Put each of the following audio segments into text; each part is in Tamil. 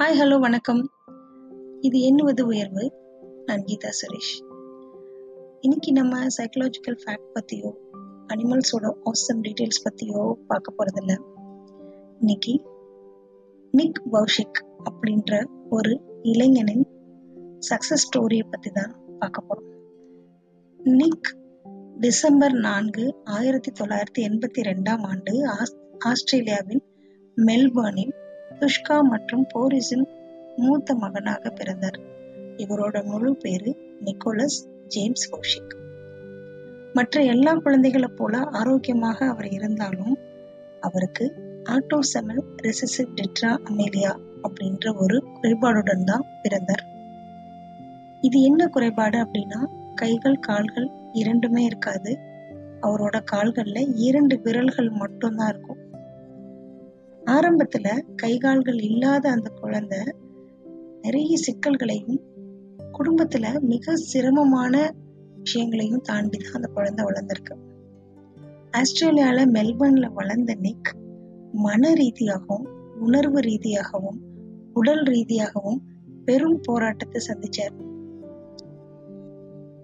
ஹாய் ஹலோ வணக்கம். இது எண்ணுவது உயர்வு. நான் கீதா சுரேஷ். இன்னைக்கு நம்ம சைக்கலாஜிக்கல் ஃபேக்ட் பற்றியோ அனிமல்ஸோட ஆசம் டீட்டெயில்ஸ் பற்றியோ பார்க்க போகிறதில்ல இன்னைக்கு நிக் பௌஷிக் அப்படின்ற ஒரு இளைஞனின் சக்ஸஸ் ஸ்டோரியை பற்றி தான் பார்க்க போகிறோம் நிக் டிசம்பர் நான்கு ஆயிரத்தி தொள்ளாயிரத்தி எண்பத்தி ரெண்டாம் ஆண்டு ஆஸ்- ஆஸ்திரேலியாவின் மெல்பர்னில் துஷ்கா மற்றும் போரிஸின் மூத்த மகனாக பிறந்தார். இவரோட முழு பேரு நிக்கோலஸ் ஜேம்ஸ் கௌஷிக். மற்ற எல்லா குழந்தைகளை போல ஆரோக்கியமாக அவர் இருந்தாலும் அவருக்கு ஆட்டோசெமல் ரெசிசிவ் டெட்ரா அமேலியா அப்படின்ற ஒரு குறைபாடுடன் தான் பிறந்தார். இது என்ன குறைபாடு அப்படின்னா கைகள் கால்கள் இரண்டுமே இருக்காது. அவரோட கால்கள்ல இரண்டு விரல்கள் மட்டும்தான் இருக்கும். ஆரம்பத்துல கை கால்கள் இல்லாத அந்த குழந்தை நிறைய சிக்கல்களையும் குடும்பத்துல மிக சிரமமான விஷயங்களையும் தாண்டி தான் அந்த குழந்தை வளர்ந்திருக்கு. ஆஸ்திரேலியால மெல்பர்ன்ல வளர்ந்த நிக் மன ரீதியாகவும் உணர்வு ரீதியாகவும் உடல் ரீதியாகவும் பெரும் போராட்டத்தை சந்திச்சார்.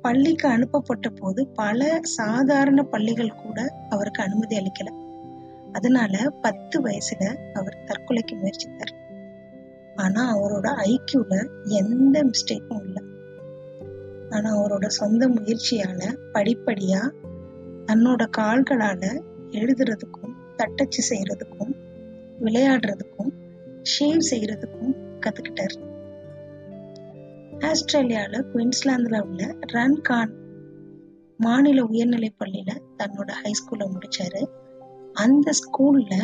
பள்ளிக்கு அனுப்பப்பட்ட போது பல சாதாரண பள்ளிகள் கூட அவருக்கு அனுமதி அளிக்கல. அதனால பத்து வயசுல அவர் தற்கொலைக்கு முயற்சித்தார். ஆனா அவரோட ஐக்கியூல எந்த மிஸ்டேக்கும் இல்லை. ஆனா அவரோட சொந்த முயற்சியால படிப்படியா தன்னோட கால்களால எழுதுறதுக்கும் தட்டச்சு செய்யறதுக்கும் விளையாடுறதுக்கும் ஷேவ் செய்யறதுக்கும் கத்துக்கிட்டார். ஆஸ்திரேலியால குயின்ஸ்லாந்துல உள்ள ரன்கான் மாநில உயர்நிலை பள்ளியில தன்னோட ஹைஸ்கூலை முடிச்சாரு. அந்த ஸ்கூல்ல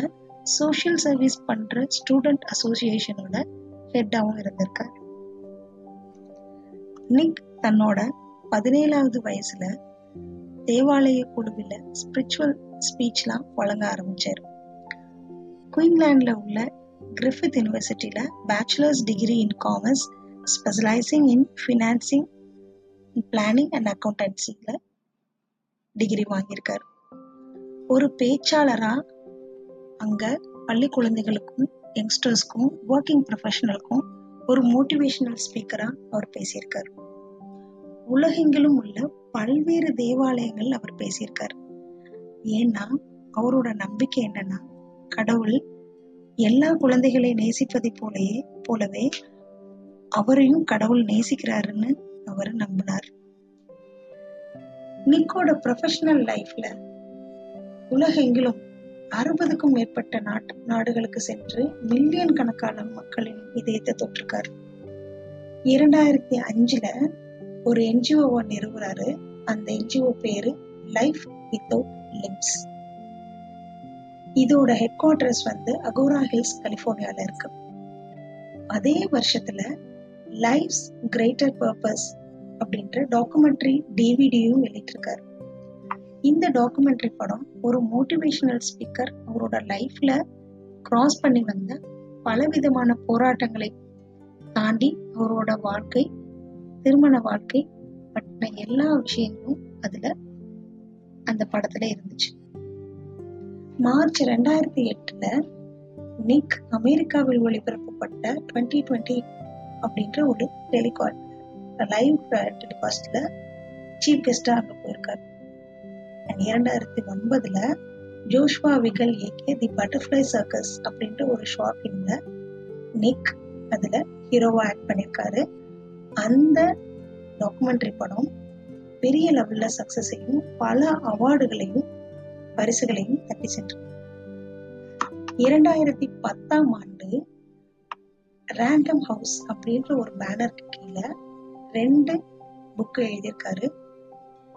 சோஷியல் சர்வீஸ் பண்ற ஸ்டூடெண்ட் அசோசியேஷனோட ஹெட்டாகவும் இருந்திருக்கார். நிக் தன்னோட பதினேழாவது வயசுல தேவாலய குழுவில் ஸ்பிரிச்சுவல் ஸ்பீச்லாம் வழங்க ஆரம்பிச்சார். குயின்லாண்டில் உள்ள கிரிஃபித் யூனிவர்சிட்டியில் bachelors degree in commerce specialising in financing planning and அக்கௌண்டன்சியில் degree வாங்கியிருக்காரு. ஒரு பேச்சாளரா அங்க பள்ளி குழந்தைகளுக்கும் யங்ஸ்டர்ஸ்க்கும் ஒர்க்கிங் ப்ரொஃபஷனலுக்கும் ஒரு மோட்டிவேஷனல் ஸ்பீக்கரா அவர் பேசியிருக்காரு. உலகெங்கிலும் உள்ள பல்வேறு தேவாலயங்கள் அவர் பேசியிருக்காரு. ஏன்னா அவரோட நம்பிக்கை என்னன்னா கடவுள் எல்லா குழந்தைகளை நேசிப்பதை போலயே போலவே அவரையும் கடவுள் நேசிக்கிறாருன்னு அவர் நம்பினார். நிக்கோட ப்ரொஃபஷனல் லைஃப்ல உலகெங்கிலும் அறுபதுக்கும் மேற்பட்ட நாட்டு நாடுகளுக்கு சென்று மில்லியன் கணக்கான மக்களின் இதயத்தை தொற்றுக்காரு இரண்டாயிரத்தி அஞ்சுல ஒரு என்ஜிஓவை நிறுவுறாரு. அந்த என்ஜிஓ பேரு லைஃப் வித்தவுட் லிம்ஸ் இதோட ஹெட் குவார்டர்ஸ் வந்து அகோரா ஹில்ஸ் கலிபோர்னியால இருக்கு. அதே வருஷத்துல லைஃப்ஸ் கிரேட்டர் பர்பஸ் அப்படின்ற டாக்குமெண்ட்ரி டிவிடியும் வெளியிட்டிருக்காரு. இந்த டாக்குமெண்ட்ரி படம் ஒரு மோட்டிவேஷனல் ஸ்பீக்கர் அவரோட லைஃப்ல கிராஸ் பண்ணி வந்த பலவிதமான போராட்டங்களை தாண்டி அவரோட வாழ்க்கை திருமண வாழ்க்கை பற்றின எல்லா விஷயங்களும் அதுல அந்த படத்துல இருந்துச்சு. மார்ச் ரெண்டாயிரத்தி எட்டுல நிக் அமெரிக்காவில் ஒளிபரப்பப்பட்ட டுவெண்ட்டி டுவெண்ட்டி அப்படின்ற ஒரு டெலிகாட் லைவ் டெலிகாஸ்ட்ல சீஃப் கெஸ்டா அங்க போயிருக்காரு. இரண்டாயிரத்தி ஒன்பதுல ஜோஷ்வா விகல் இயக்கிய தி பட்டர்ஃப்ளை சர்க்கஸ் அப்படின்ற ஒரு ஷார்ட் ஃபிலிம்ல நிக் அதுல ஹீரோவா ஆக்ட் பண்ணியிருக்காரு அந்த டாக்குமெண்ட்ரி படம் பெரிய லெவல்ல சக்சஸையும் பல அவார்டுகளையும் பரிசுகளையும் தட்டி சென்று இரண்டாயிரத்தி பத்தாம் ஆண்டு ரேண்டம் ஹவுஸ் அப்படின்ற ஒரு பேனருக்கு கீழே ரெண்டு புக்கு எழுதியிருக்காரு.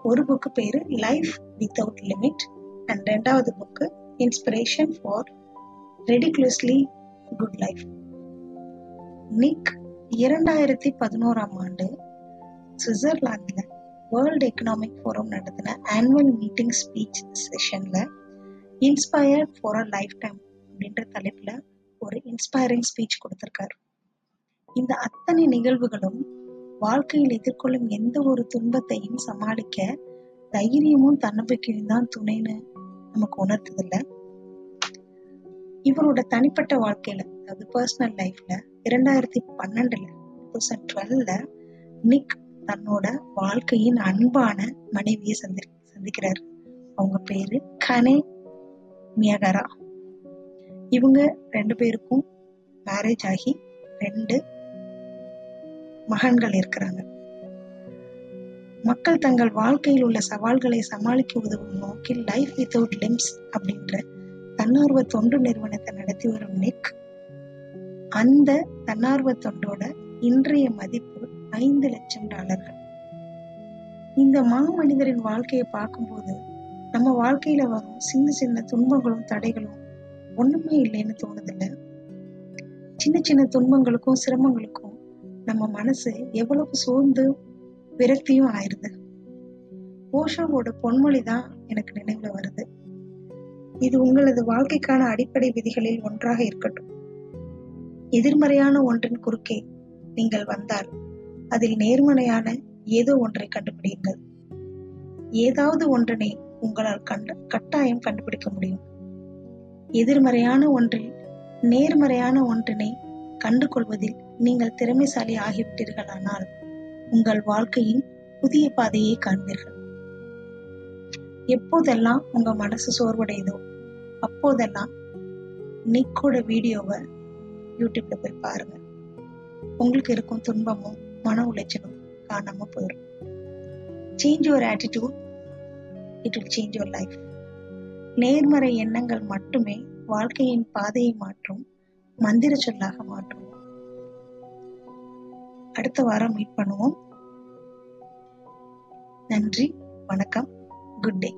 ஒரு புக்கு பேரு லைஃப் வித்தவுட் லிமிட் அண்ட் ரெண்டாவது book inspiration for ridiculously good life Nick இரண்டாயிரத்தி பதினோராம் ஆண்டு சுவிட்சர்லாந்துல வேர்ல்டு எக்கனாமிக் ஃபோரம் நடத்தின ஆனுவல் மீட்டிங் ஸ்பீச் செஷன்ல inspired for a lifetime அப்படின்ற தலைப்புல ஒரு இன்ஸ்பைரிங் ஸ்பீச் கொடுத்துருக்காரு. இந்த அத்தனை நிகழ்வுகளும் வாழ்க்கையில் எதிர்கொள்ளும் எந்த ஒரு துன்பத்தையும் சமாளிக்க தைரியமும் தன்னம்பிக்கையும் தான் துணைன்னு நமக்கு உணர்த்ததில்ல. இவரோட தனிப்பட்ட வாழ்க்கையில அதாவது பர்சனல் லைஃப்ல இரண்டாயிரத்தி பன்னெண்டுல டூ தௌசண்ட் டுவெல்ல நிக் தன்னோட வாழ்க்கையின் அன்பான மனைவியை சந்தி சந்திக்கிறாரு. அவங்க பேரு கனே மியகரா. இவங்க ரெண்டு பேருக்கும் மேரேஜ் ஆகி ரெண்டு மகன்கள் இருக்கிறாங்க. மக்கள் தங்கள் வாழ்க்கையில் உள்ள சவால்களை சமாளிக்க உதவும் நோக்கில் லைஃப் வித்தவுட் லிம்ஸ் அப்படின்ற தன்னார்வ தொண்டு நிறுவனத்தை நடத்தி வரும் நிக் அந்த தன்னார்வ தொண்டோட இன்றைய மதிப்பு ஐந்து லட்சம் டாலர்கள். இந்த மாமனிதரின் வாழ்க்கையை பார்க்கும்போது நம்ம வாழ்க்கையில வரும் சின்ன சின்ன துன்பங்களும் தடைகளும் ஒண்ணுமே இல்லைன்னு தோணுதில்ல. சின்ன சின்ன துன்பங்களுக்கும் சிரமங்களுக்கும் நம்ம மனசு எவ்வளவு சோர்ந்து விரக்தியும் ஆயிருது. ஓஷோவோட பொன்மொழி தான் எனக்கு நினைவுல வருது. இது உங்களது வாழ்க்கைக்கான அடிப்படை விதிகளில் ஒன்றாக இருக்கட்டும். எதிர்மறையான ஒன்றின் குறுக்கே நீங்கள் வந்தால் அதில் நேர்மறையான ஏதோ ஒன்றை கண்டுபிடியுங்கள். ஏதாவது ஒன்றினை உங்களால் கண்டு கட்டாயம் கண்டுபிடிக்க முடியும். எதிர்மறையான ஒன்றில் நேர்மறையான ஒன்றினை கண்டு கொள்வதில் நீங்கள் திறமைசாலி ஆகிவிட்டீர்களானால் உங்கள் வாழ்க்கையின் புதிய பாதையை காண்பீர்கள். எப்போதெல்லாம் உங்க மனசு சோர்வடையுதோ அப்போதெல்லாம் நிக்கோட வீடியோவை யூடியூப்ல போய் பாருங்க. உங்களுக்கு இருக்கும் துன்பமும் மன உளைச்சலும் காணாம போயிடும். Change your attitude it will change your life நேர்மறை எண்ணங்கள் மட்டுமே வாழ்க்கையின் பாதையை மாற்றும் மந்திர சொல்லாக மாற்றும். அடுத்த வாரம் மீட் பண்ணுவோம். நன்றி வணக்கம் குட் டே